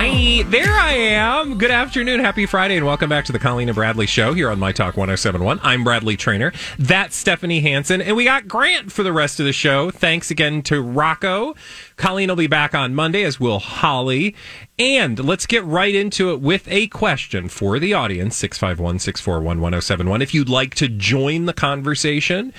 Hi, there I am. Good afternoon, happy Friday, and welcome back to the Colleen and Bradley Show here on My Talk 1071. I'm Bradley Traynor. That's Stephanie Hansen, and we got Grant for the rest of the show. Thanks again to Rocco. Colleen will be back on Monday, as will Holly. And let's get right into it with a question for the audience 651 641 1071. If you'd like to join the conversation,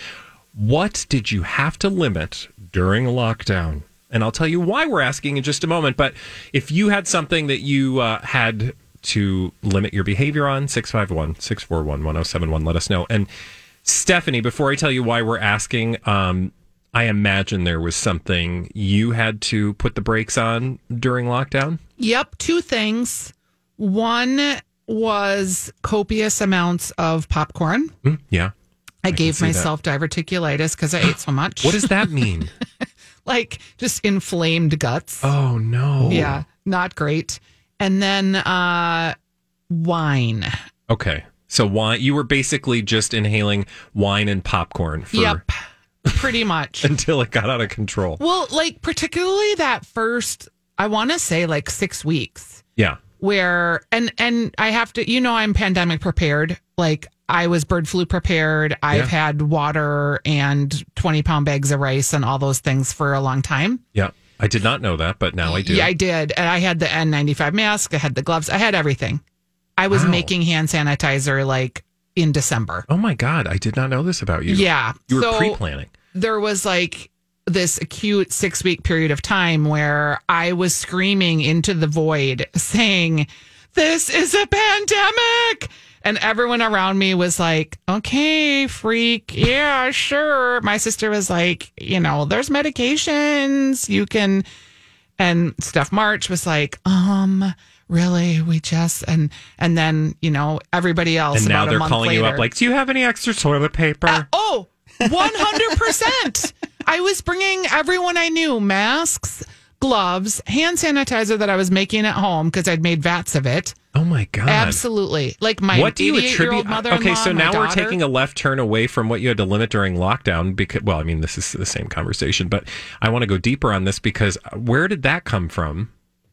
what did you have to limit during lockdown? And I'll tell you why we're asking in just a moment. But if you had something that you uh, had to limit your behavior on, 651 641 1071, let us know. And Stephanie, before I tell you why we're asking, um, I imagine there was something you had to put the brakes on during lockdown. Yep, two things. One was copious amounts of popcorn. Mm, yeah. I, can gave see that. myself diverticulitis because I ate so much. What does that mean? like just inflamed guts. oh, no. Yeah, not great. And then uh wine. Okay. So wine, you were basically just inhaling wine and popcorn for Yep. Pretty much. until it got out of control. well, like particularly that first I want to say like 6 weeks. Yeah. where and and I have to you know I'm pandemic prepared like I was bird flu prepared I've Yeah. had water and 20 pound bags of rice and all those things for a long time Yeah. I did not know that, but now I do. yeah I did and I had the N95 mask I had the gloves I had everything I was Wow. making hand sanitizer like in December oh my God. I did not know this about you. yeah You were so pre planning. there was like this acute six week period of time where I was screaming into the void saying, This is a pandemic. And everyone around me was like, Okay, freak. Yeah, sure. My sister was like, You know, there's medications. You can. And Steph March was like, Um, really? We just. And, and then, you know, everybody else. And now about a they're month calling you up later- like, do you have any extra toilet paper? Oh, 100%. I was bringing everyone I knew masks, gloves, hand sanitizer that I was making at home because I'd made vats of it. Oh my God. Absolutely. Like my What do you 88 year old attribute? mother Okay, so now we're taking a left turn away from what you had to limit during lockdown. Because, well, I mean, this is the same conversation, but I want to go deeper on this because uh, where did that come from?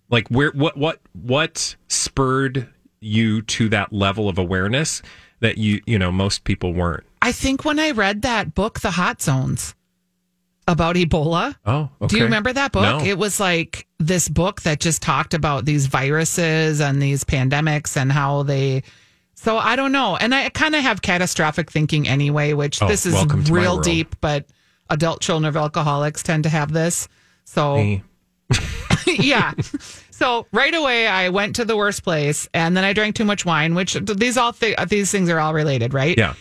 Like, where, what, what, what spurred you to that level of awareness that you, you know, most people weren't? I think when I read that book, The Hot Zones, about Ebola. Oh, okay. Do you remember that book? No. It was like this book that just talked about these viruses and these pandemics and how they. So I don't know. And I kind of have catastrophic thinking anyway, which Oh, this is welcome to my real deep, but adult children of alcoholics tend to have this. So yeah. So right away, I went to the worst place, and then I drank too much wine. Which these all th- these things are all related, right? Yeah.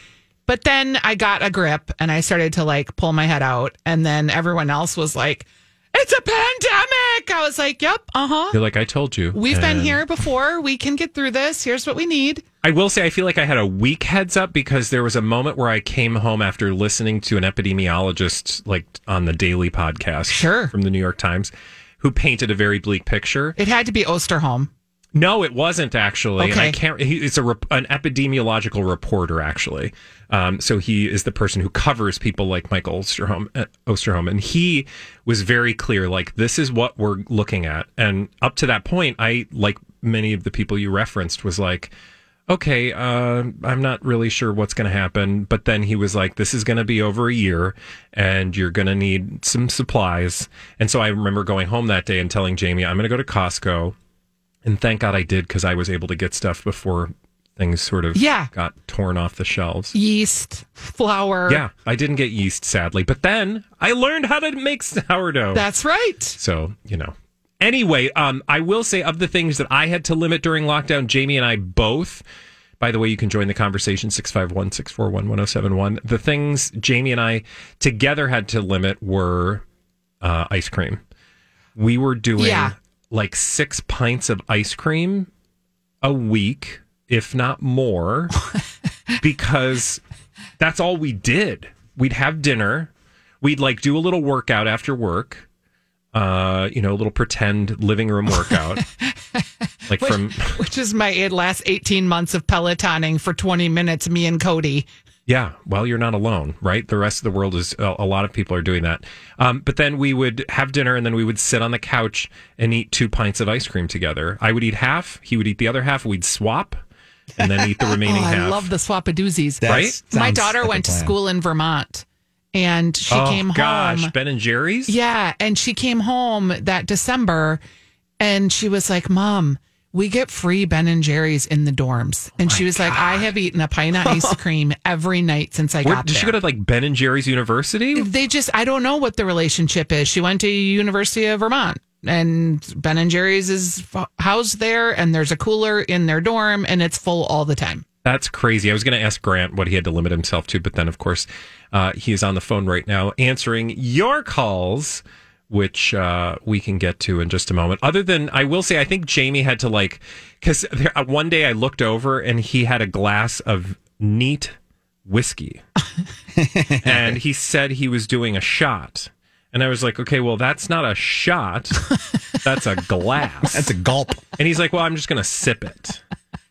But then I got a grip, and I started to like pull my head out, and then everyone else was like, "It's a pandemic." I was like, "Yep, uh huh." You're like, I told you. We've been here before. We can get through this. Here's what we need. I will say I feel like I had a weak heads up because there was a moment where I came home after listening to an epidemiologist like on the daily podcast Sure. from the New York Times who painted a very bleak picture. It had to be Osterholm. No, it wasn't actually. And I Okay. can't. He, it's a an epidemiological reporter actually. Um, so he is the person who covers people like Michael Osterholm. Uh, Osterholm, and he was very clear. Like this is what we're looking at. And up to that point, I like many of the people you referenced was like. Okay, uh, I'm not really sure what's going to happen. But then he was like, this is going to be over a year and you're going to need some supplies. And so I remember going home that day and telling Jamie, I'm going to go to Costco And thank God I did because I was able to get stuff before things sort of Yeah. got torn off the shelves. Yeast, flour. Yeah, I didn't get yeast, sadly. But then I learned how to make sourdough. That's right. So, you know. Anyway, um, I will say of the things that I had to limit during lockdown, Jamie and I both, by the way, you can join the conversation 651 641 1071. The things Jamie and I together had to limit were uh, ice cream. We were doing Yeah. Like six pints of ice cream a week, if not more, because that's all we did. We'd have dinner. We'd like do a little workout after work. Uh, you know, a little pretend living room workout. like from Which is my last 18 months of Pelotoning for 20 minutes, me and Cody. Yeah, well, you're not alone, right? The rest of the world is a, a lot of people are doing that. Um, but then we would have dinner, and then we would sit on the couch and eat two pints of ice cream together. I would eat half, he would eat the other half. We'd swap, and then eat the remaining Oh, I half. love the swap swapadoozies. That Right? My daughter like went to school in Vermont and she came home. oh came gosh, home. Ben and Jerry's. Yeah, and she came home that December and she was like, "Mom, we get free Ben and Jerry's in the dorms." And she was like, "I have eaten a pint of ice cream every night since I Where, got did there." she go to like Ben and Jerry's University? they just I don't know what the relationship is. She went to University of Vermont and Ben and Jerry's is housed there and there's a cooler in their dorm and it's full all the time. That's crazy. I was going to ask Grant what he had to limit himself to, but then, of course, uh, he is on the phone right now answering your calls, which uh, we can get to in just a moment. Other than, I will say, I think Jamie had to like, because one day I looked over and he had a glass of neat whiskey, and he said he was doing a shot. And I was like, okay, well, that's not a shot. That's a glass. That's a gulp. And he's like, well, I'm just going to sip it.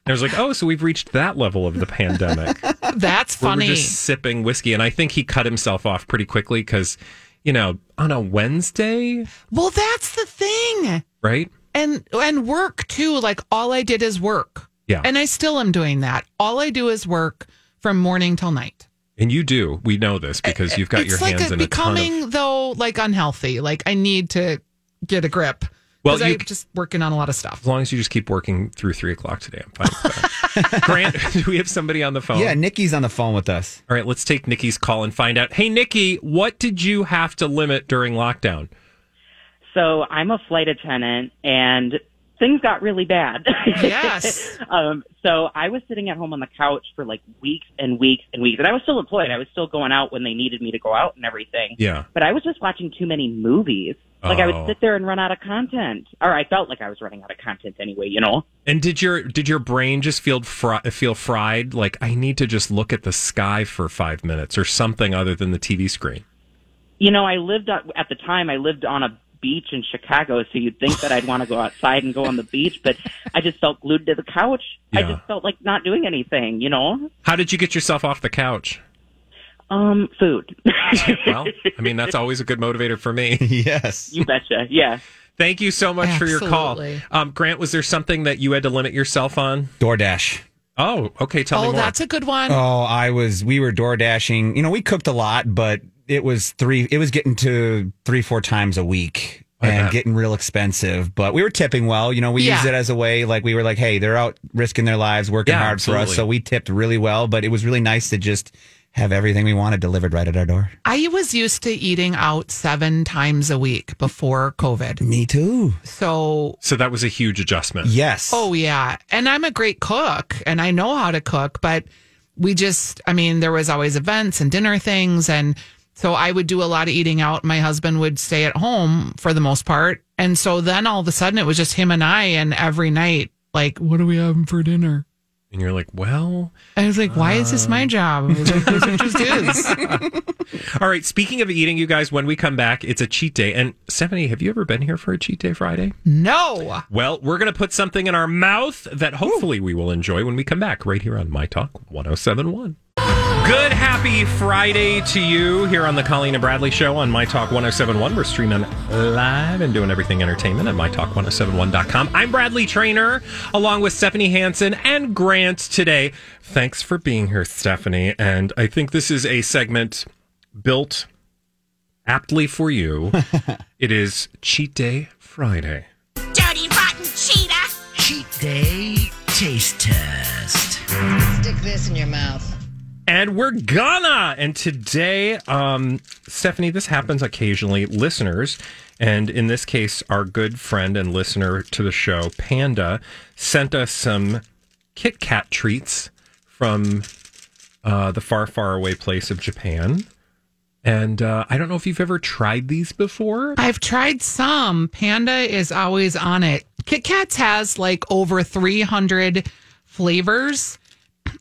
And I was like, oh, so we've reached that level of the pandemic. That's Where funny. We're just sipping whiskey. And I think he cut himself off pretty quickly because, you know, on a Wednesday, well, that's the thing. right? And and work too. Like all I did is work. Yeah. And I still am doing that. All I do is work from morning till night. And you do. We know this because you've got it's your like hands a, in a becoming of. though like unhealthy. Like I need to get a grip. Well, you- I'm just working on a lot of stuff. As long as you just keep working through three o'clock today, I'm fine. Grant, do we have somebody on the phone? Yeah, Nikki's on the phone with us. All right, let's take Nikki's call and find out. Hey, Nikki, what did you have to limit during lockdown? So I'm a flight attendant and things got really bad. Yes. um, so I was sitting at home on the couch for like weeks and weeks and weeks. And I was still employed. I was still going out when they needed me to go out and everything. Yeah. But I was just watching too many movies. Like I Oh. would sit there and run out of content. Or I felt like I was running out of content anyway, you know? And did your did your brain just feel fri- feel fried? Like I need to just look at the sky for five minutes or something other than the TV screen. You know, I lived on, at the time, I lived on a beach in Chicago, so you'd think that I'd want to go outside and go on the beach, but I just felt glued to the couch. I just felt like not doing anything, you know? How did you get yourself off the couch? Um, food. Well, I mean that's always a good motivator for me. yes. you betcha. Yeah. Thank you so much for your call. Um, Grant, was there something that you had to limit yourself on? DoorDash. Oh, okay. Tell me oh, more. that's a good one. Oh, I was. We were door dashing. You know, we cooked a lot, but it was three. It was getting to three, four times a week, and getting real expensive. But we were tipping well. You know, we Yeah. used it as a way. Like we were like, hey, they're out risking their lives, working Yeah, hard for absolutely. us. So we tipped really well. But it was really nice to just have everything we wanted delivered right at our door. I was used to eating out seven times a week before COVID. Me too. So, so that was a huge adjustment. Yes. oh, yeah. And I'm a great cook and I know how to cook, but we just, I mean, there was always events and dinner things. And so I would do a lot of eating out. My husband would stay at home for the most part. And so then all of a sudden it was just him and I. And every night, like, what are we having for dinner? And you're like, well, I was like, why is this my um, job? I was like, 'Cause it just is. all right. Speaking of eating, you guys, when we come back, it's a cheat day. And Stephanie, have you ever been here for a cheat day Friday? No. Well, we're going to put something in our mouth that hopefully we will enjoy when we come back right here on My Talk 1071. Good happy Friday to you here on the Colleen and Bradley Show on My Talk 1071. We're streaming live and doing everything entertainment at MyTalk1071.com. I'm Bradley Traynor along with Stephanie Hansen and Grant today. Thanks for being here, Stephanie. And I think this is a segment built aptly for you. it is Cheat Day Friday. Dirty, rotten cheetah. Cheat Day Taste Test. Stick this in your mouth. And we're gonna. And today, um, Stephanie, this happens occasionally. Listeners, and in this case, our good friend and listener to the show, Panda, sent us some Kit Kat treats from uh, the far, far away place of Japan. And uh, I don't know if you've ever tried these before. I've tried some. Panda is always on it. Kit Kats has like over 300 flavors,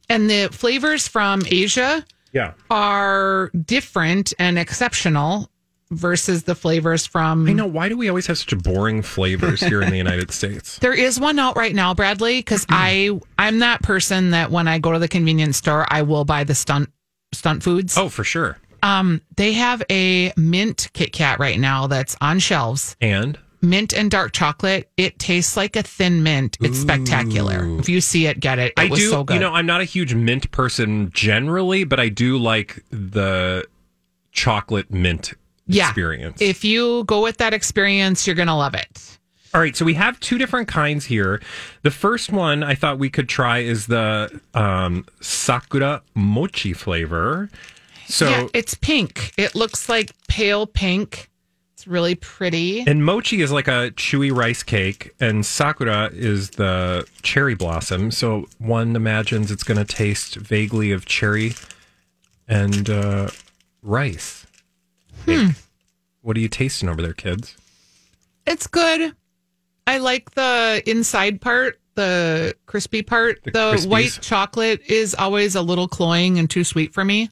and the flavors from Asia Yeah. are different and exceptional versus the flavors from. I know. Why do we always have such boring flavors here in the United States? There is one out right now, Bradley, because I I'm that person that when I go to the convenience store, I will buy the stunt stunt foods. Oh, for sure. Um, they have a mint Kit Kat right now that's on shelves. And Mint and dark chocolate. It tastes like a thin mint. It's spectacular. If you see it, get it. It I was do. so good. You know, I'm not a huge mint person generally, but I do like the chocolate mint yeah. experience. If you go with that experience, you're gonna love it. All right, so we have two different kinds here. The first one I thought we could try is the um, sakura mochi flavor. So yeah, it's pink. It looks like pale pink. It's really pretty. And mochi is like a chewy rice cake, and sakura is the cherry blossom. So one imagines it's going to taste vaguely of cherry and uh, rice. Hmm. What are you tasting over there, kids? It's good. I like the inside part, the crispy part. The The, white chocolate is always a little cloying and too sweet for me.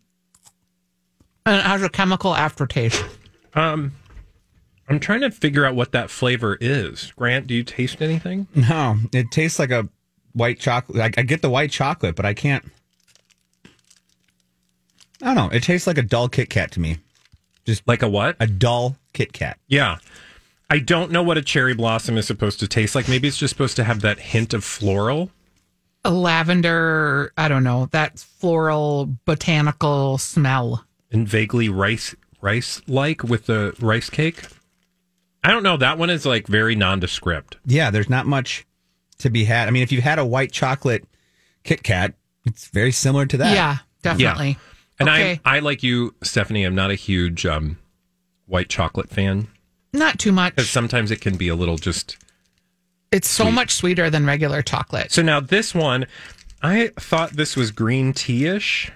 And it has a chemical aftertaste. Um, I'm trying to figure out what that flavor is. Grant, do you taste anything? No, it tastes like a white chocolate. I, I get the white chocolate, but I can't. I don't know. It tastes like a dull Kit Kat to me. Just Like a what? a dull Kit Kat. Yeah. I don't know what a cherry blossom is supposed to taste like. Maybe it's just supposed to have that hint of floral. A lavender, I don't know, that floral botanical smell. and vaguely rice rice like with the rice cake. I don't know. That one is like very nondescript. Yeah, there's not much to be had. I mean, if you've had a white chocolate Kit Kat, it's very similar to that. Yeah, definitely. And Okay. I I like you, Stephanie. I'm not a huge um, white chocolate fan Not too much. because sometimes it can be a little just. It's so much sweeter than regular chocolate. So now this one, I thought this was green tea ish,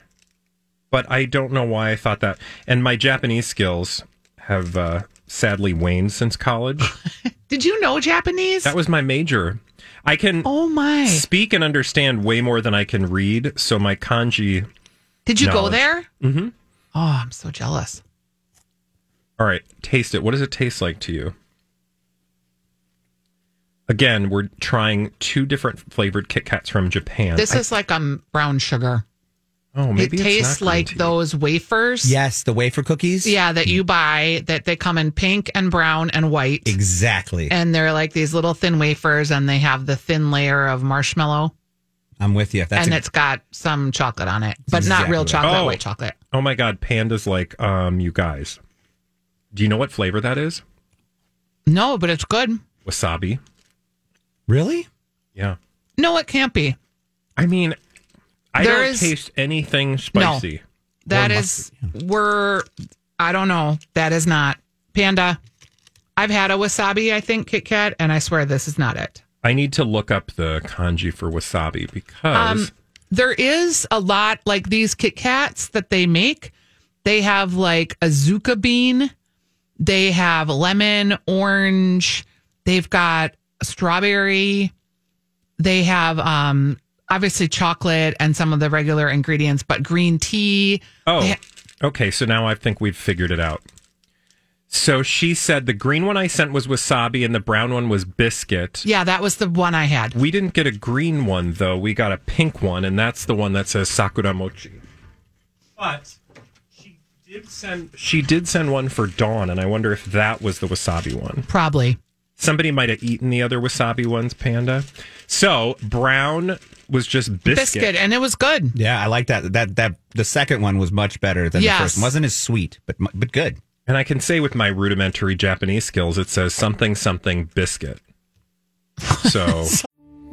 but I don't know why I thought that. And my Japanese skills have uh, sadly waned since college. Did you know Japanese? that was my major. I can oh my. speak and understand way more than I can read. So my kanji. Did you go there? Mm-hmm. Oh, I'm so jealous. All right, taste it. What does it taste like to you? Again, we're trying two different flavored Kit Kats from Japan. This I- is like um brown sugar. Oh, maybe it it's tastes not like tea. those wafers. Yes, the wafer cookies. Yeah, that you buy that they come in pink and brown and white. Exactly. And they're like these little thin wafers and they have the thin layer of marshmallow I'm with you. That's and a- it's got some chocolate on it, but not real chocolate, Oh. white chocolate. Oh my God, Panda's like, um, you guys. Do you know what flavor that is? No, but it's good. Wasabi. really. Yeah. No, it can't be. I mean, I There don't is- taste anything spicy. That Or is, we're, I don't know. That is not Panda. I've had a wasabi, I think, Kit Kat, and I swear this is not it. I need to look up the kanji for wasabi because Um, there is a lot like these Kit Kats that they make. They have like a zucca bean. They have lemon, orange. They've got strawberry. They have um obviously chocolate and some of the regular ingredients, but green tea. Oh, They- okay. So now I think we've figured it out. So she said the green one I sent was wasabi and the brown one was biscuit. Yeah, that was the one I had. We didn't get a green one though. We got a pink one, and that's the one that says sakura mochi. But she did send she did send one for Dawn, and I wonder if that was the wasabi one. Probably. Somebody might have eaten the other wasabi ones, Panda. So brown was just biscuit. Biscuit, and it was good. Yeah, I like that. That that the second one was much better than Yes. the first one. Wasn't as sweet, but but good. And I can say with my rudimentary Japanese skills, it says something something biscuit. So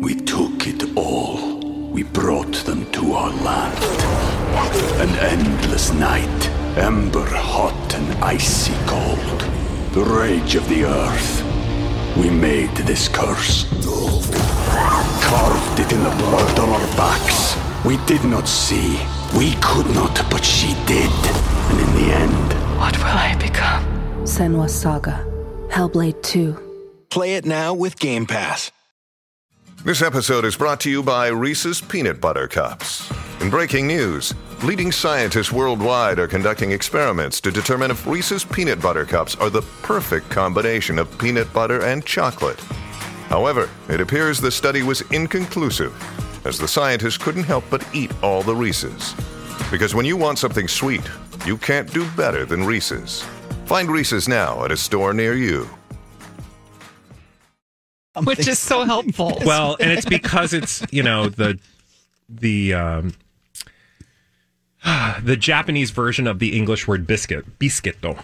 We took it all. we brought them to our land. An endless night, ember hot and icy cold. The rage of the earth. We made this curse. Carved it in the blood on our backs. We did not see. We could not, but she did. And in the end, What will I become? Senua's Saga. Hellblade 2. Play it now with Game Pass. This episode is brought to you by Reese's Peanut Butter Cups. In breaking news, leading scientists worldwide are conducting experiments to determine if Reese's Peanut Butter Cups are the perfect combination of peanut butter and chocolate. However, it appears the study was inconclusive, as the scientists couldn't help but eat all the Reese's. Because when you want something sweet, you can't do better than Reese's. Find Reese's now at a store near you. which is so helpful. Well, and it's because it's you know the the um, the Japanese version of the English word biscuit, biscuito.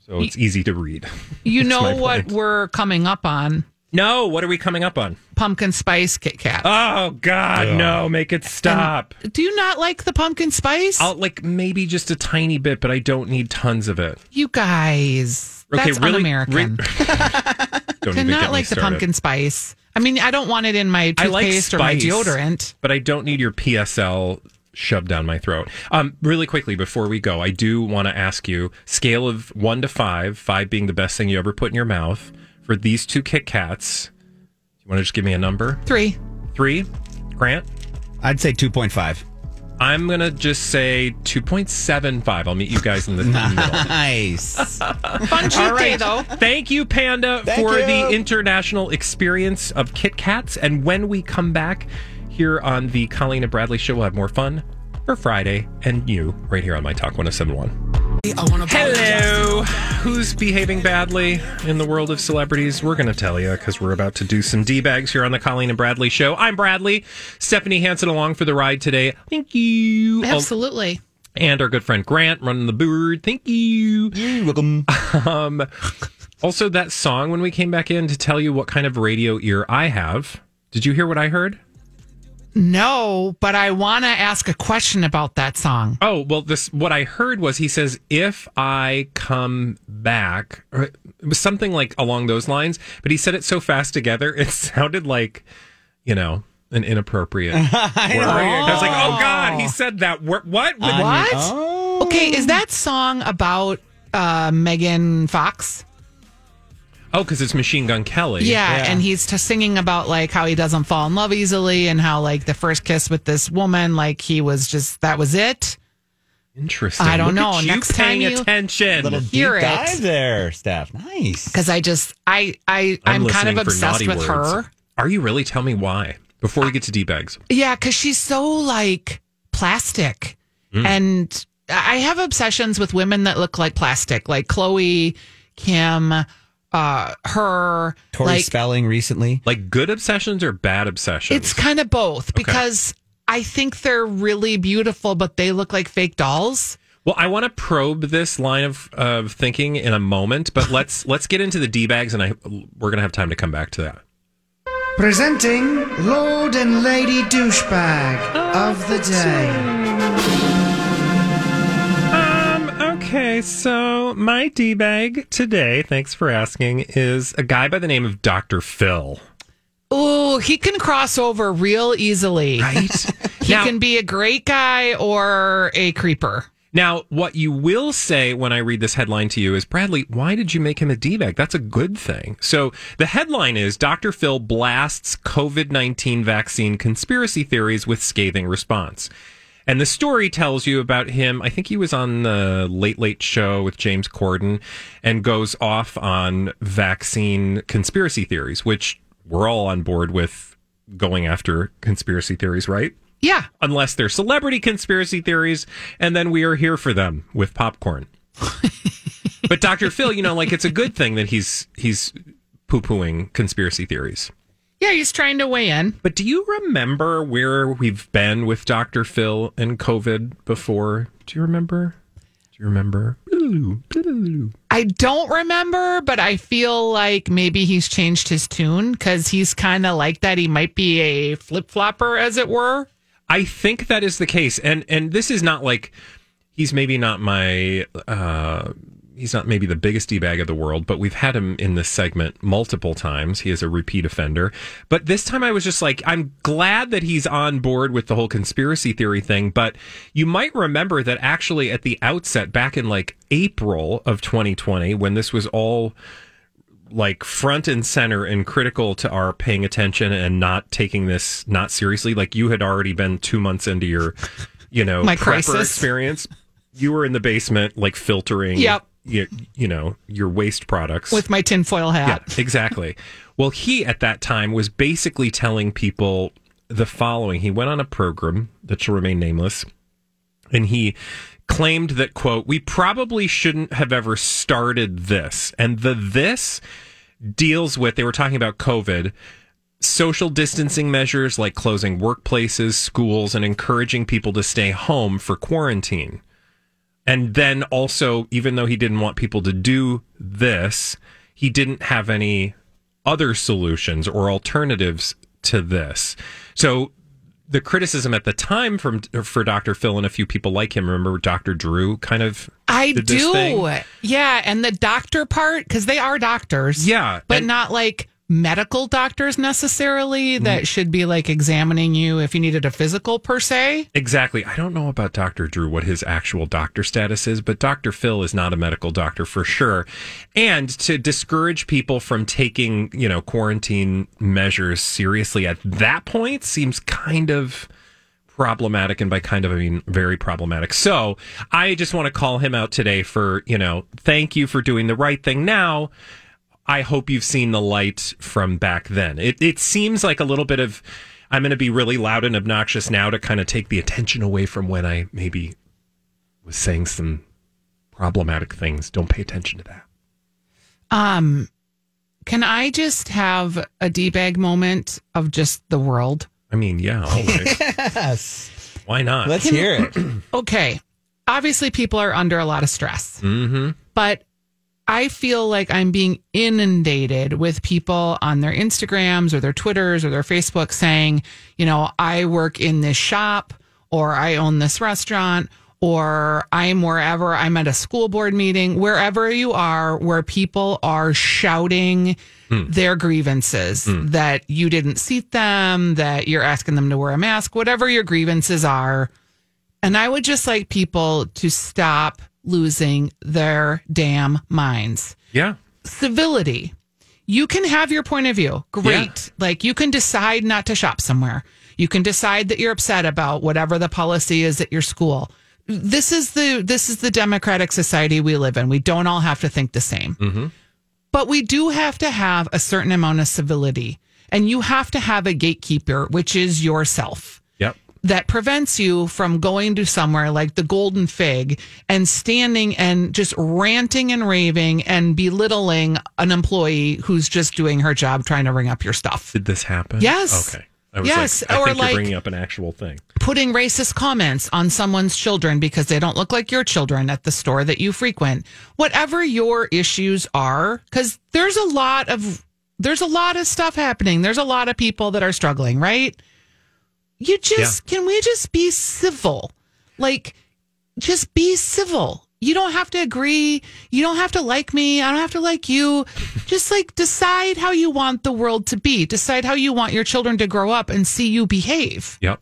So it's easy to read. you know what point. we're coming up on? No, what are we coming up on? Pumpkin spice Kit Kat. Oh God, no! Make it stop. Do you not like the pumpkin spice? I'll like maybe just a tiny bit, but I don't need tons of it. you guys, Okay, that's really- un-American. re- Don't to even get not me like the pumpkin spice. I mean, I don't want it in my I like toothpaste or my deodorant. but I don't need your PSL shoved down my throat. Um, really quickly before we go, I do want to ask you scale of one to five, five being the best thing you ever put in your mouth for these two Kit Kats. You want to just give me a number? Three. Three, Grant. I'd say 2.5. I'm gonna just say 2.75. I'll meet you guys in the, in the middle. Nice. Fun cheat All day, though. Thank you, Panda, Thank for you. the international experience of Kit Kats. And when we come back here on the Colleen and Bradley Show, we'll have more fun for Friday and you right here on My Talk 1071. Hello. Who's behaving badly in the world of celebrities? We're going to tell you because we're about to do some D bags here on the Colleen and Bradley Show. I'm Bradley. Stephanie Hansen along for the ride today. Thank you. Absolutely. And our good friend Grant running the board. Thank you. You're Welcome. Um, also, that song when we came back in to tell you what kind of radio ear I have. Did you hear what I heard? No, but I want to ask a question about that song. Oh well, this what I heard was he says if I come back, or it was something like along those lines. But he said it so fast together, it sounded like you know an inappropriate word. I was like, oh god, he said that word. What? What? Oh. Okay, is that song about uh, Megan Fox? Oh, because it's Machine Gun Kelly. Yeah, and he's t- singing about like how he doesn't fall in love easily, and how like the first kiss with this woman, like he was just that was it. interesting. I don't Look know. at Next paying time you- attention. Little deep it. dive there, Steph. Nice. Because I just I I I'm, I'm, kind of for obsessed naughty with words. her. Are you really? Tell me why. Before we get to d bags. Yeah, because she's so like plastic, Mm. and I have obsessions with women that look like plastic, like Chloe, Kim, uh, her. Tori like Spelling recently. Like good obsessions or bad obsessions? it's kind of both because I think they're really beautiful, but they look like fake dolls. Well, I want to probe this line of, of thinking in a moment, but let's let's get into the d bags, and I we're gonna have time to come back to that. Presenting Lord and Lady Douchebag of the Day. Okay. So my d bag today, thanks for asking, is a guy by the name of Doctor Phil. Oh, he can cross over real easily. Right. He now, can be a great guy or a creeper. now, what you will say when I read this headline to you is, Bradley, why did you make him a d bag? That's a good thing. So the headline is Doctor Phil blasts COVID nineteen vaccine conspiracy theories with scathing response. And the story tells you about him. I think he was on the Late Late Show with James Corden and goes off on vaccine conspiracy theories, which we're all on board with going after conspiracy theories, right? Yeah. Unless they're celebrity conspiracy theories, and then we are here for them with popcorn. but Dr. Phil, you know, like it's a good thing that he's he's poo pooing conspiracy theories. Yeah, he's trying to weigh in. But do you remember where we've been with Dr. Phil and COVID before? Do you remember? Do you remember? I don't remember, but I feel like maybe he's changed his tune because he's kind of like that. He might be a flip flopper, as it were. I think that is the case, and and this is not like he's maybe not my. Uh, He's not maybe the biggest d bag of the world, but we've had him in this segment multiple times. He is a repeat offender. But this time I was just like, I'm glad that he's on board with the whole conspiracy theory thing. But you might remember that actually at the outset, back in like April of 2020, when this was all like front and center and critical to our paying attention and not taking this not seriously. Like you had already been two months into your, you know, My crisis. experience. You were in the basement, like filtering, Yep. You, you know, your waste products with my tinfoil hat. yeah, exactly. Well, he at that time was basically telling people the following. He went on a program that shall remain nameless, and he claimed that quote we probably shouldn't have ever started this and the this deals with they were talking about covid social distancing measures like closing workplaces schools and encouraging people to stay home for quarantine and then also, even though he didn't want people to do this, he didn't have any other solutions or alternatives to this. So the criticism at the time from for Dr. Phil and a few people like him, remember Dr. Drew kind of I do. Yeah, and the doctor part because they are doctors. Yeah, but and- not like medical doctors necessarily Mm. that should be like examining you if you needed a physical per se. Exactly. I don't know about Dr. Drew, what his actual doctor status is, but Dr. Phil is not a medical doctor for sure. And to discourage people from taking, you know, quarantine measures seriously at that point seems kind of problematic. And by kind of, I mean very problematic. So I just want to call him out today for, you know, thank you for doing the right thing now. I hope you've seen the light from back then. It it seems like a little bit of I'm going to be really loud and obnoxious now to kind of take the attention away from when I maybe was saying some problematic things. Don't pay attention to that. Um, can I just have a d bag moment of just the world? I mean, yeah, always. Yes. Why not? Let's hear it. Okay, obviously people are under a lot of stress. mm-hmm. but I feel like I'm being inundated with people on their Instagrams or their Twitters or their Facebook saying, you know, I work in this shop or I own this restaurant or I'm wherever I'm at a school board meeting, wherever you are, where people are shouting hmm. their grievances hmm. that you didn't seat them, that you're asking them to wear a mask, whatever your grievances are. And I would just like people to stop losing their damn minds. Yeah. Civility. You can have your point of view. Great. Like you can decide not to shop somewhere. You can decide that you're upset about whatever the policy is at your school. This is the this is the democratic society we live in. We don't all have to think the same. Mm-hmm. But we do have to have a certain amount of civility. And you have to have a gatekeeper, which is yourself. That prevents you from going to somewhere like the Golden Fig and standing and just ranting and raving and belittling an employee who's just doing her job trying to ring up your stuff. Did this happen? Yes. Okay. I was Yes, like, or like- bringing up an actual thing. Putting racist comments on someone's children because they don't look like your children at the store that you frequent. Whatever your issues are, because there's a lot of there's a lot of stuff happening. There's a lot of people that are struggling, right? You just can we just be civil? Like just be civil. You don't have to agree. You don't have to like me. I don't have to like you. Just like decide how you want the world to be. Decide how you want your children to grow up and see you behave. Yep.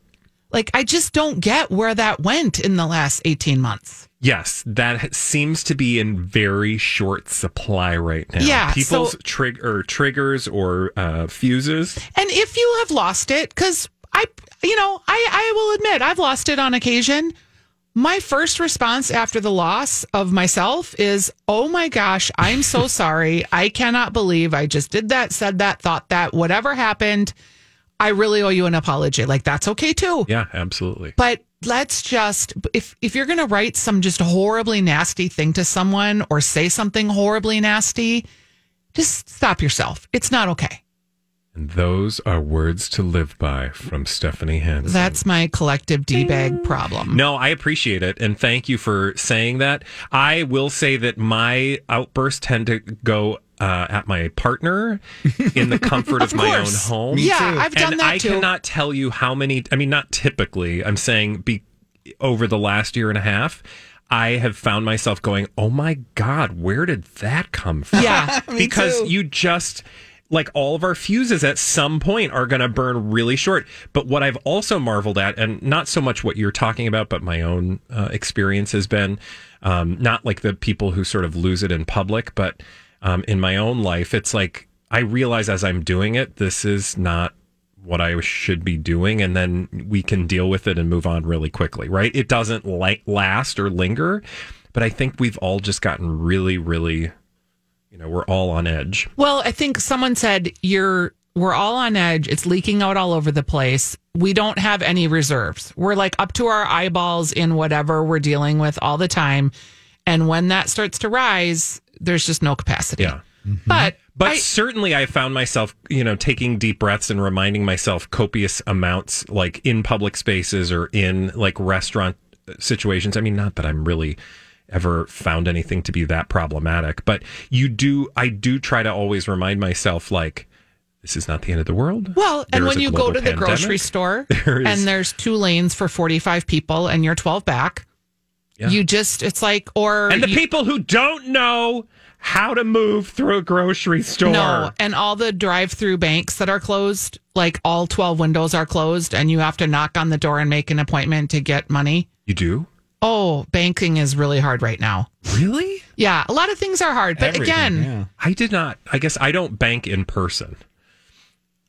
Like I just don't get where that went in the last 18 months. Yes, that seems to be in very short supply right now. Yeah, people's so- trig- or triggers or uh, fuses. And if you have lost it, because I, you know, I, I will admit I've lost it on occasion. My first response after the loss of myself is, oh my gosh, I'm so sorry. I cannot believe I just did that, said that, thought that, whatever happened. I really owe you an apology. Like, that's okay too. Yeah, absolutely. But let's just if if you're gonna write some just horribly nasty thing to someone or say something horribly nasty, just stop yourself. It's not okay. And those are words to live by from Stephanie Hansen. That's my collective D bag problem. No, I appreciate it. And thank you for saying that. I will say that my outbursts tend to go uh, at my partner in the comfort of, my own home. Me Yeah, too. I've done and that I too. cannot tell you how many. I mean, not typically. I'm saying be over the last year and a half. I have found myself going, "Oh my god, where did that come from?" Yeah, me because too. you just like all of our fuses at some point are going to burn really short. But what I've also marveled at, and not so much what you're talking about, but my own uh, experience has been um, not like the people who sort of lose it in public, but um, in my own life, it's like I realize as I'm doing it, this is not what I should be doing, and then we can deal with it and move on really quickly, right? It doesn't like last or linger, but I think we've all just gotten really, really, you know, we're all on edge. Well, I think someone said you're we're all on edge. It's leaking out all over the place. We don't have any reserves. We're like up to our eyeballs in whatever we're dealing with all the time. And when that starts to rise, there's just no capacity. Yeah. Mm-hmm. But But I- certainly, I found myself, you know, taking deep breaths and reminding myself copious amounts, like in public spaces or in like restaurant situations. I mean, not that I'm really ever found anything to be that problematic, but you do, I do try to always remind myself, like, this is not the end of the world. Well, and when you go to the grocery store There is- and there's two lanes for 45 people and you're 12 back, Yeah. you just, it's like, or. and the you- people who don't know how to move through a grocery store. No, and all the drive-through banks that are closed, like all 12 windows are closed and you have to knock on the door and make an appointment to get money. You do? Oh, banking is really hard right now. Really? Yeah, a lot of things are hard, but again, yeah. I did not, I guess I don't bank in person.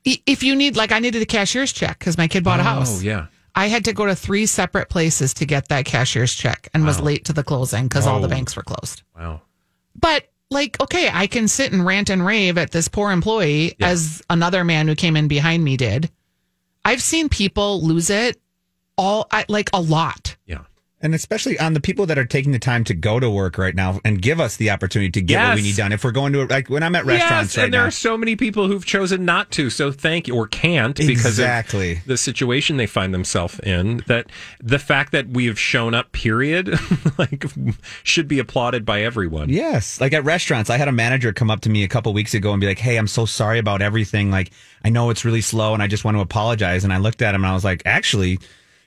if you need like I needed a cashier's check cuz my kid bought a oh, house. Oh, yeah. I had to go to three separate places to get that cashier's check and was late to the closing cuz all the Oh. banks were closed. Wow. But like, okay, I can sit and rant and rave at this poor employee Yeah. as another man who came in behind me did. I've seen people lose it all like a lot. Yeah. And especially on the people that are taking the time to go to work right now and give us the opportunity to get what we need done. If we're going to like when I'm at restaurants yes, right and there now, are so many people who've chosen not to. So thank you, or can't because Exactly. of the situation they find themselves in. That the fact that we have shown up, period, like should be applauded by everyone. Yes. Like at restaurants, I had a manager come up to me a couple weeks ago and be like, Hey, I'm so sorry about everything. Like, I know it's really slow and I just want to apologize. And I looked at him and I was like, Actually,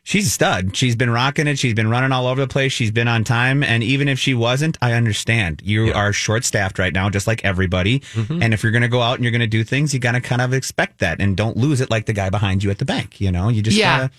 she's a stud. She's been rocking it. She's been running all over the place. She's been on time. And even if she wasn't, I understand. You are short staffed right now, just like everybody. Mm-hmm. And if you're going to go out and you're going to do things, you got to kind of expect that and don't lose it like the guy behind you at the bank. You know, you just Yeah. gotta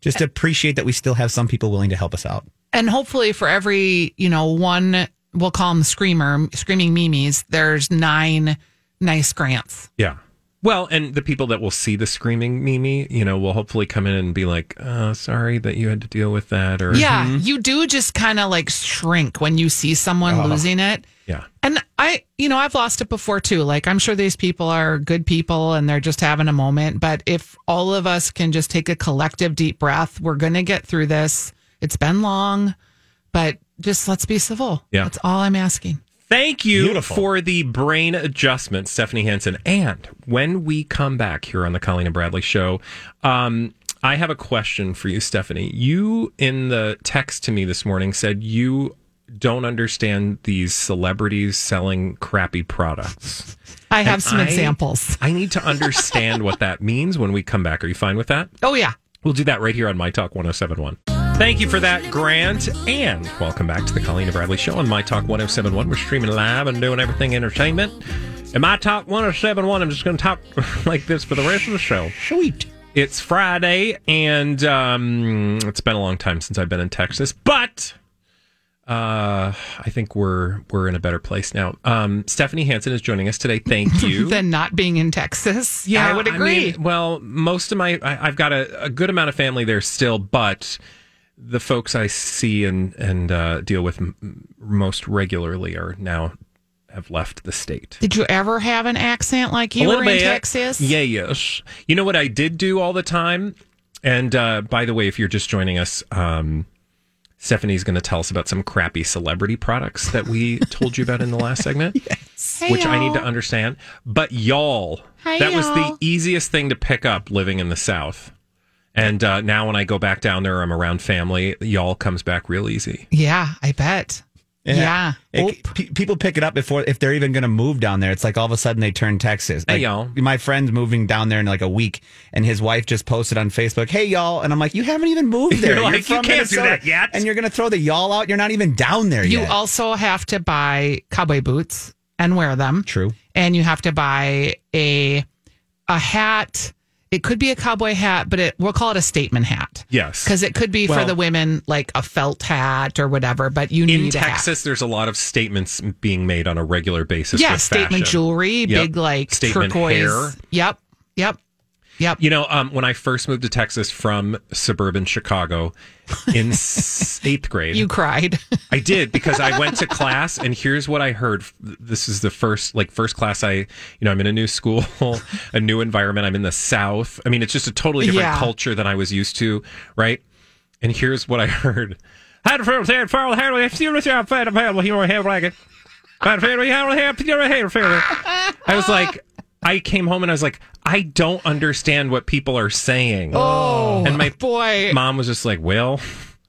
just appreciate that we still have some people willing to help us out. And hopefully for every, you know, one we'll call them screamer, screaming mimes, there's nine nice grants. Yeah. Well, and the people that will see the screaming Mimi, you know, will hopefully come in and be like, uh, sorry that you had to deal with that. Or, Yeah, you do just kind of like shrink when you see someone losing it. Yeah. And I, you know, I've lost it before too. Like, I'm sure these people are good people and they're just having a moment. But if all of us can just take a collective deep breath, we're going to get through this. It's been long, but just let's be civil. Yeah. That's all I'm asking. Thank you Beautiful. for the brain adjustment, Stephanie Hansen. And when we come back here on the Colleen and Bradley show, um, I have a question for you, Stephanie. You, in the text to me this morning, said you don't understand these celebrities selling crappy products. I have And some I- examples. I need to understand what that means when we come back. Are you fine with that? Oh, yeah. We'll do that right here on My Talk 1071. Thank you for that, Grant. And welcome back to the Colleen and Bradley Show on My Talk 1071. We're streaming live and doing everything entertainment. And My Talk 1071, I'm just going to talk like this for the rest of the show. Sweet. It's Friday, and um, it's been a long time since I've been in Texas, but uh, I think we're we're in a better place now. Um, Stephanie Hansen is joining us today. Thank you. Than not being in Texas. Yeah, I would agree. mean, well, most of my, I, I've got a, a good amount of family there still, but the folks I see and and uh, deal with m- most regularly are now have left the state. Did you ever have an accent like you were in bit. Texas? Yeah, yes. You know what I did do all the time? And uh, by the way, if you're just joining us, um, Stephanie's going to tell us about some crappy celebrity products that we told you about in the last segment, which I need to understand. But y'all, Hi, that was y'all. the easiest thing to pick up living in the South. And uh, now when I go back down there, I'm around family. Y'all comes back real easy. Yeah, I bet. Yeah. It- pe- people pick it up before if they're even going to move down there. It's like all of a sudden they turn Texas. Hey, y'all. My friend's moving down there in like a week, and his wife just posted on Facebook, "Hey y'all," and I'm like, "You haven't even moved there. You're like, you can't do that yet." and you're going to throw the y'all out. You're not even down there You yet." You also have to buy cowboy boots and wear them. True. And you have to buy a a hat. It could be a cowboy hat, but it we'll call it a statement hat. Yes. Because it could be for the women like a felt hat or whatever, but you in need a hat. Texas, there's a lot of statements being made on a regular basis. Yeah, statement fashion. jewelry, Yep. big like statement turquoise. hair. Yep. Yep. Yep. You know, um, when I first moved to Texas from suburban Chicago in eighth grade, You cried. I did because I went to class and here's what I heard. This is the first like first class I, you know, I'm in a new school, a new environment. I'm in the South. I mean, it's just a totally different Yeah. culture than I was used to, right? And here's what I heard. I was like, I came home and I was like, I don't understand what people are saying. Oh, and my boy. mom was just like, well,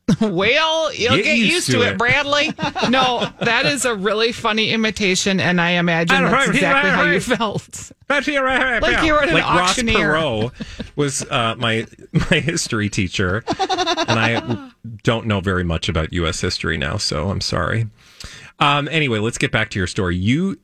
Well, you'll Get get, used used, to it. it, Bradley. No, that is a really funny imitation, and I imagine that's exactly how you felt. Like you were an Ross auctioneer. Perot was uh, my my history teacher, and I don't know very much about U.S. history now, so I'm sorry. Um, anyway, let's get back to your story. You,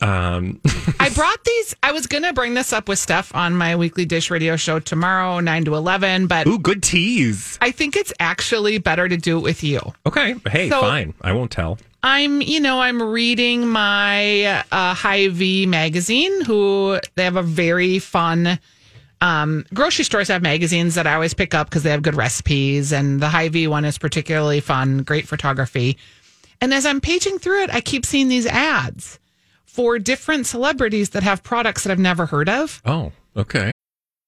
um, I brought these. I was going to bring this up with Steph on my weekly dish radio show tomorrow, 9 to 11, but ooh, good tease. I think it's actually better to do it with you. Okay, hey, So- fine. I won't tell. I'm, you know, I'm reading my uh, Hy-Vee magazine, who they have a very fun. Um, grocery stores have magazines that I always pick up because they have good recipes, and the Hy-Vee one is particularly fun, great photography. And as I'm paging through it, I keep seeing these ads for different celebrities that have products that I've never heard of. Oh, okay.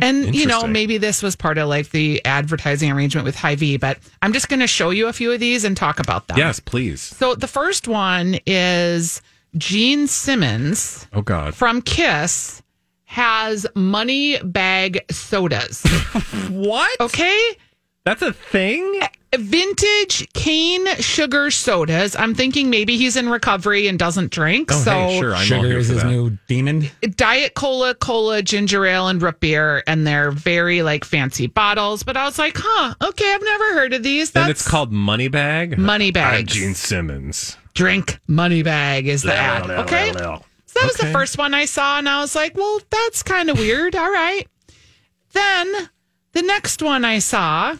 And you know, maybe this was part of like the advertising arrangement with Hy-Vee, but I'm just going to show you a few of these and talk about them. Yes, please. So the first one is Gene Simmons Oh God. from Kiss has money bag sodas. what? Okay. That's a thing? Vintage cane sugar sodas. I'm thinking maybe he's in recovery and doesn't drink. Oh, so hey, sure, I'm all Sugar here is for his that. new demon. Diet cola, cola, ginger ale, and root beer, and they're very like fancy bottles. But I was like, huh, okay, I've never heard of these. And it's called Money Bag. Money I'm Gene Simmons. drink money bag is the ad. okay. no, no. So that was the first one I saw, and I was like, well, that's kind of weird. All right. Then the next one I saw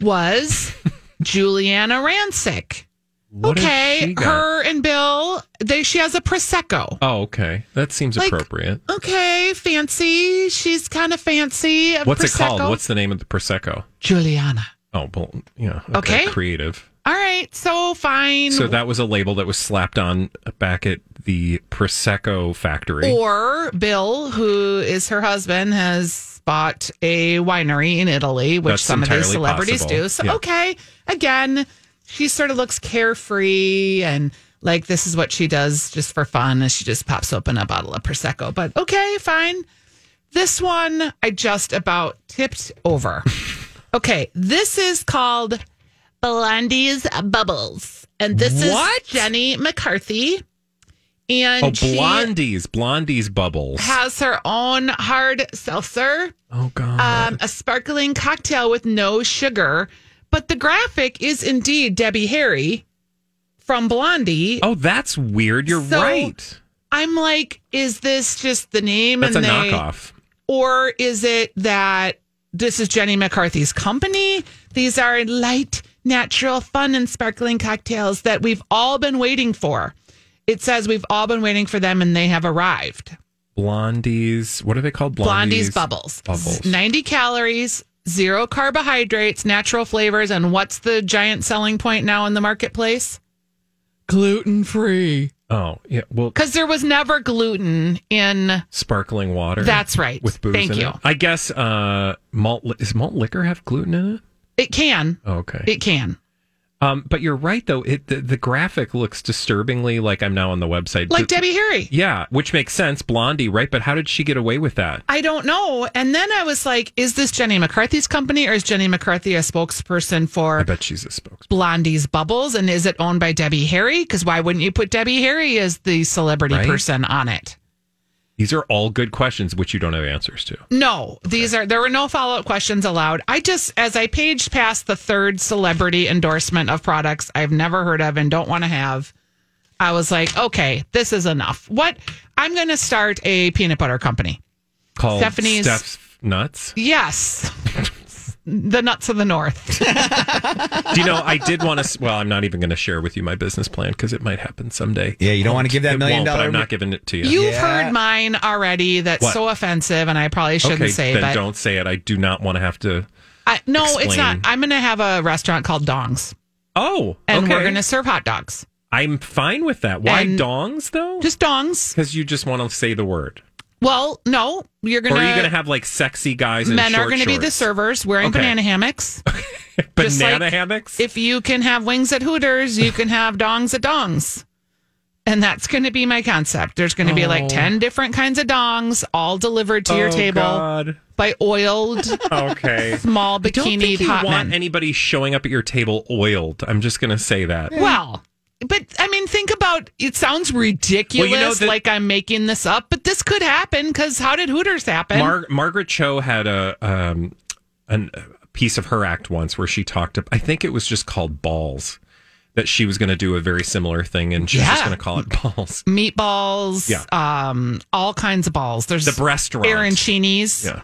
was Giuliana Rancic. What okay, her and Bill, they she has a prosecco. Oh, okay. That seems Like- appropriate. Okay, fancy. She's kind of fancy. a What's it called? What's the name of the prosecco? Juliana? Oh, well, yeah. Okay. Creative. All right, so fine. So that was a label that was slapped on back at the prosecco factory. Or Bill, who is her husband, has bought a winery in Italy, which That's some of these celebrities possible. do. So, Yeah. okay, again, she sort of looks carefree and like this is what she does just for fun. And she just pops open a bottle of Prosecco. But okay, fine. This one I just about tipped over. okay, this is called Blondie's Bubbles. And this What? is Jenny McCarthy. And oh, Blondie's. Blondie's bubbles. has her own hard seltzer, oh, God. um, a sparkling cocktail with no sugar. But the graphic is indeed Debbie Harry. from Blondie. Oh, that's weird. You're So- right. I'm like, is this just the name That's a and they, knockoff. or is it that this is Jenny McCarthy's company? These are light, natural, fun, and sparkling cocktails that we've all been waiting for. It says we've all been waiting for them and they have arrived. Blondies. What are they called? Blondie's Blondies Bubbles. Bubbles. 90 calories, zero carbohydrates, natural flavors. And what's the giant selling point now in the marketplace? Gluten free. Oh, yeah. Well, Because there was never gluten in. sparkling water. That's right. With booze Thank in you. it. I guess uh, malt. li- Does malt liquor have gluten in it? It can. Oh, okay. It can. Um, but you're right though. It the, the graphic looks disturbingly like I'm now on the website. Like Debbie Harry. Yeah, which makes sense. Blondie, right? But how did she get away with that? I don't know. And then I was like, is this Jenny McCarthy's company or is Jenny McCarthy a spokesperson for I bet she's a spokesperson. Blondie's Bubbles? And is it owned by Debbie Harry? Because why wouldn't you put Debbie Harry as the celebrity Right? person on it? These are all good questions which you don't have answers to. No, these are there were no follow up questions allowed. I just as I paged past the third celebrity endorsement of products I've never heard of and don't want to have, I was like, okay, this is enough. What I'm going to start a peanut butter company. Called Stephanie's- Steph's Nuts. Yes. the nuts of the north. Do you know? I did want to. Well, I'm not even going to share with you my business plan because it might happen someday. Yeah, you don't want to give that It million won't, dollar- But I'm not giving it to you. You've heard mine already. That's What? so offensive, and I probably shouldn't okay, say. then but don't say it. I do not want to have to. I, no, it's not. I'm going to have a restaurant called Dongs, Oh, and okay. we're going to serve hot dogs. I'm fine with that. Why And- dongs though? Just dongs. Because you just want to say the word. Well, no, you're Or going are you going to to. have like sexy guys in Men are going to be the servers wearing Okay. banana hammocks. Banana like hammocks? If you can have wings at Hooters, you can have dongs at dongs. And that's going to be my concept. There's going to be like Oh. 10 different kinds of dongs, all delivered to your Oh, table God. by oiled, Okay. small bikini. I don't think you want men. anybody showing up at your table oiled. I'm just going to say that. Well, but I mean, think it. Sounds ridiculous, Well, you know that- like I'm making this up, but this could happen because how did Hooters happen? Mar- Margaret Cho had a um, an, a piece of her act once where she talked. About I think it was just called Balls. That she was going to do a very similar thing, and she's just going to call it Balls. Meatballs, Yeah. um, all kinds of balls. There's The restaurant. arancinis, Yeah.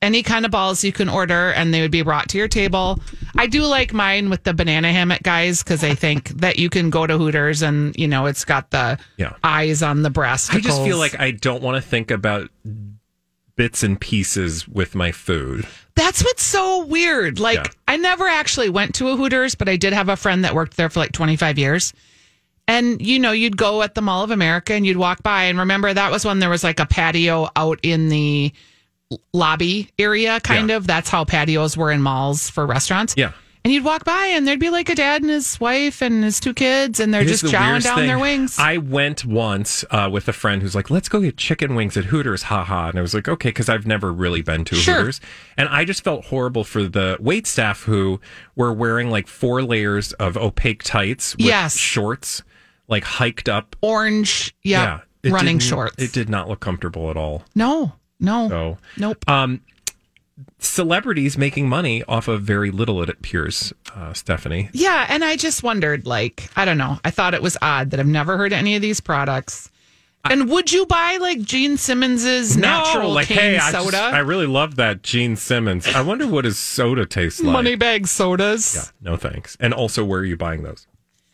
Any kind of balls you can order, and they would be brought to your table. I do like mine with the banana hammock guys because I think that you can go to Hooters and you know it's got the Yeah. eyes on the breast. I just feel like I don't want to think about bits and pieces with my food. That's what's so weird. Like, Yeah. I never actually went to a Hooters, but I did have a friend that worked there for like 25 years. And, you know, you'd go at the Mall of America and you'd walk by. And remember, that was when there was like a patio out in the lobby area, kind Yeah. of. That's how patios were in malls for restaurants. Yeah. And you'd walk by and there'd be like a dad and his wife and his two kids, and they're It just the chowing down thing. their wings. I went once uh, with a friend who's like, "Let's go get chicken wings at Hooters." Haha, and I was like, "Okay," because I've never really been to Sure. Hooters, and I just felt horrible for the wait staff who were wearing like four layers of opaque tights with Yes. shorts, like hiked up. Orange, yeah, it running shorts. It did not look comfortable at all. no, no, So, nope. um, celebrities making money off of very little, it appears. Uh, Stephanie, Yeah, and I just wondered, like, I don't know. I thought it was odd that I've never heard any of these products. And would you buy like Gene Simmons's natural like, cane hey, I, just- soda? I really love that Gene Simmons. I wonder what his soda tastes like. Moneybag sodas. Yeah, no thanks. And also, where are you buying those?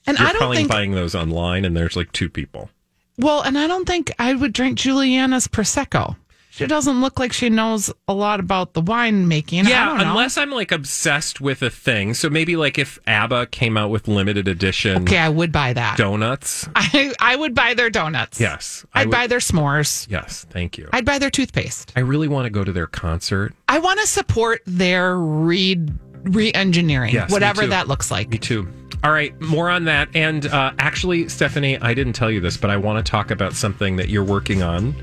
And You're I don't probably think buying those online, and there's like two people. well, and I don't think I would drink Giuliana's prosecco. She doesn't look like she knows a lot about the wine making. I Yeah, don't know. unless I'm like obsessed with a thing. So maybe like if ABBA came out with limited edition okay, I would buy that. donuts. I I would buy their donuts. Yes, I I'd would- buy their s'mores. Yes, thank you. I'd buy their toothpaste. I really want to go to their concert. I want to support their re re-engineering, Yes, me whatever too. that looks like. Me too. All right, more on that. And uh, actually, Stephanie, I didn't tell you this, but I want to talk about something that you're working on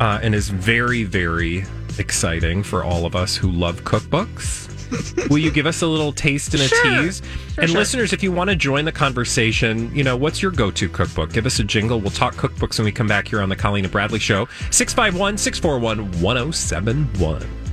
uh, and is very, very exciting for all of us who love cookbooks. Will you give us a little taste and a Sure. tease? And sure. listeners, if you want to join the conversation, you know, what's your go to cookbook? Give us a jingle. We'll talk cookbooks when we come back here on the Colleen and Bradley Show. 651 641 1071.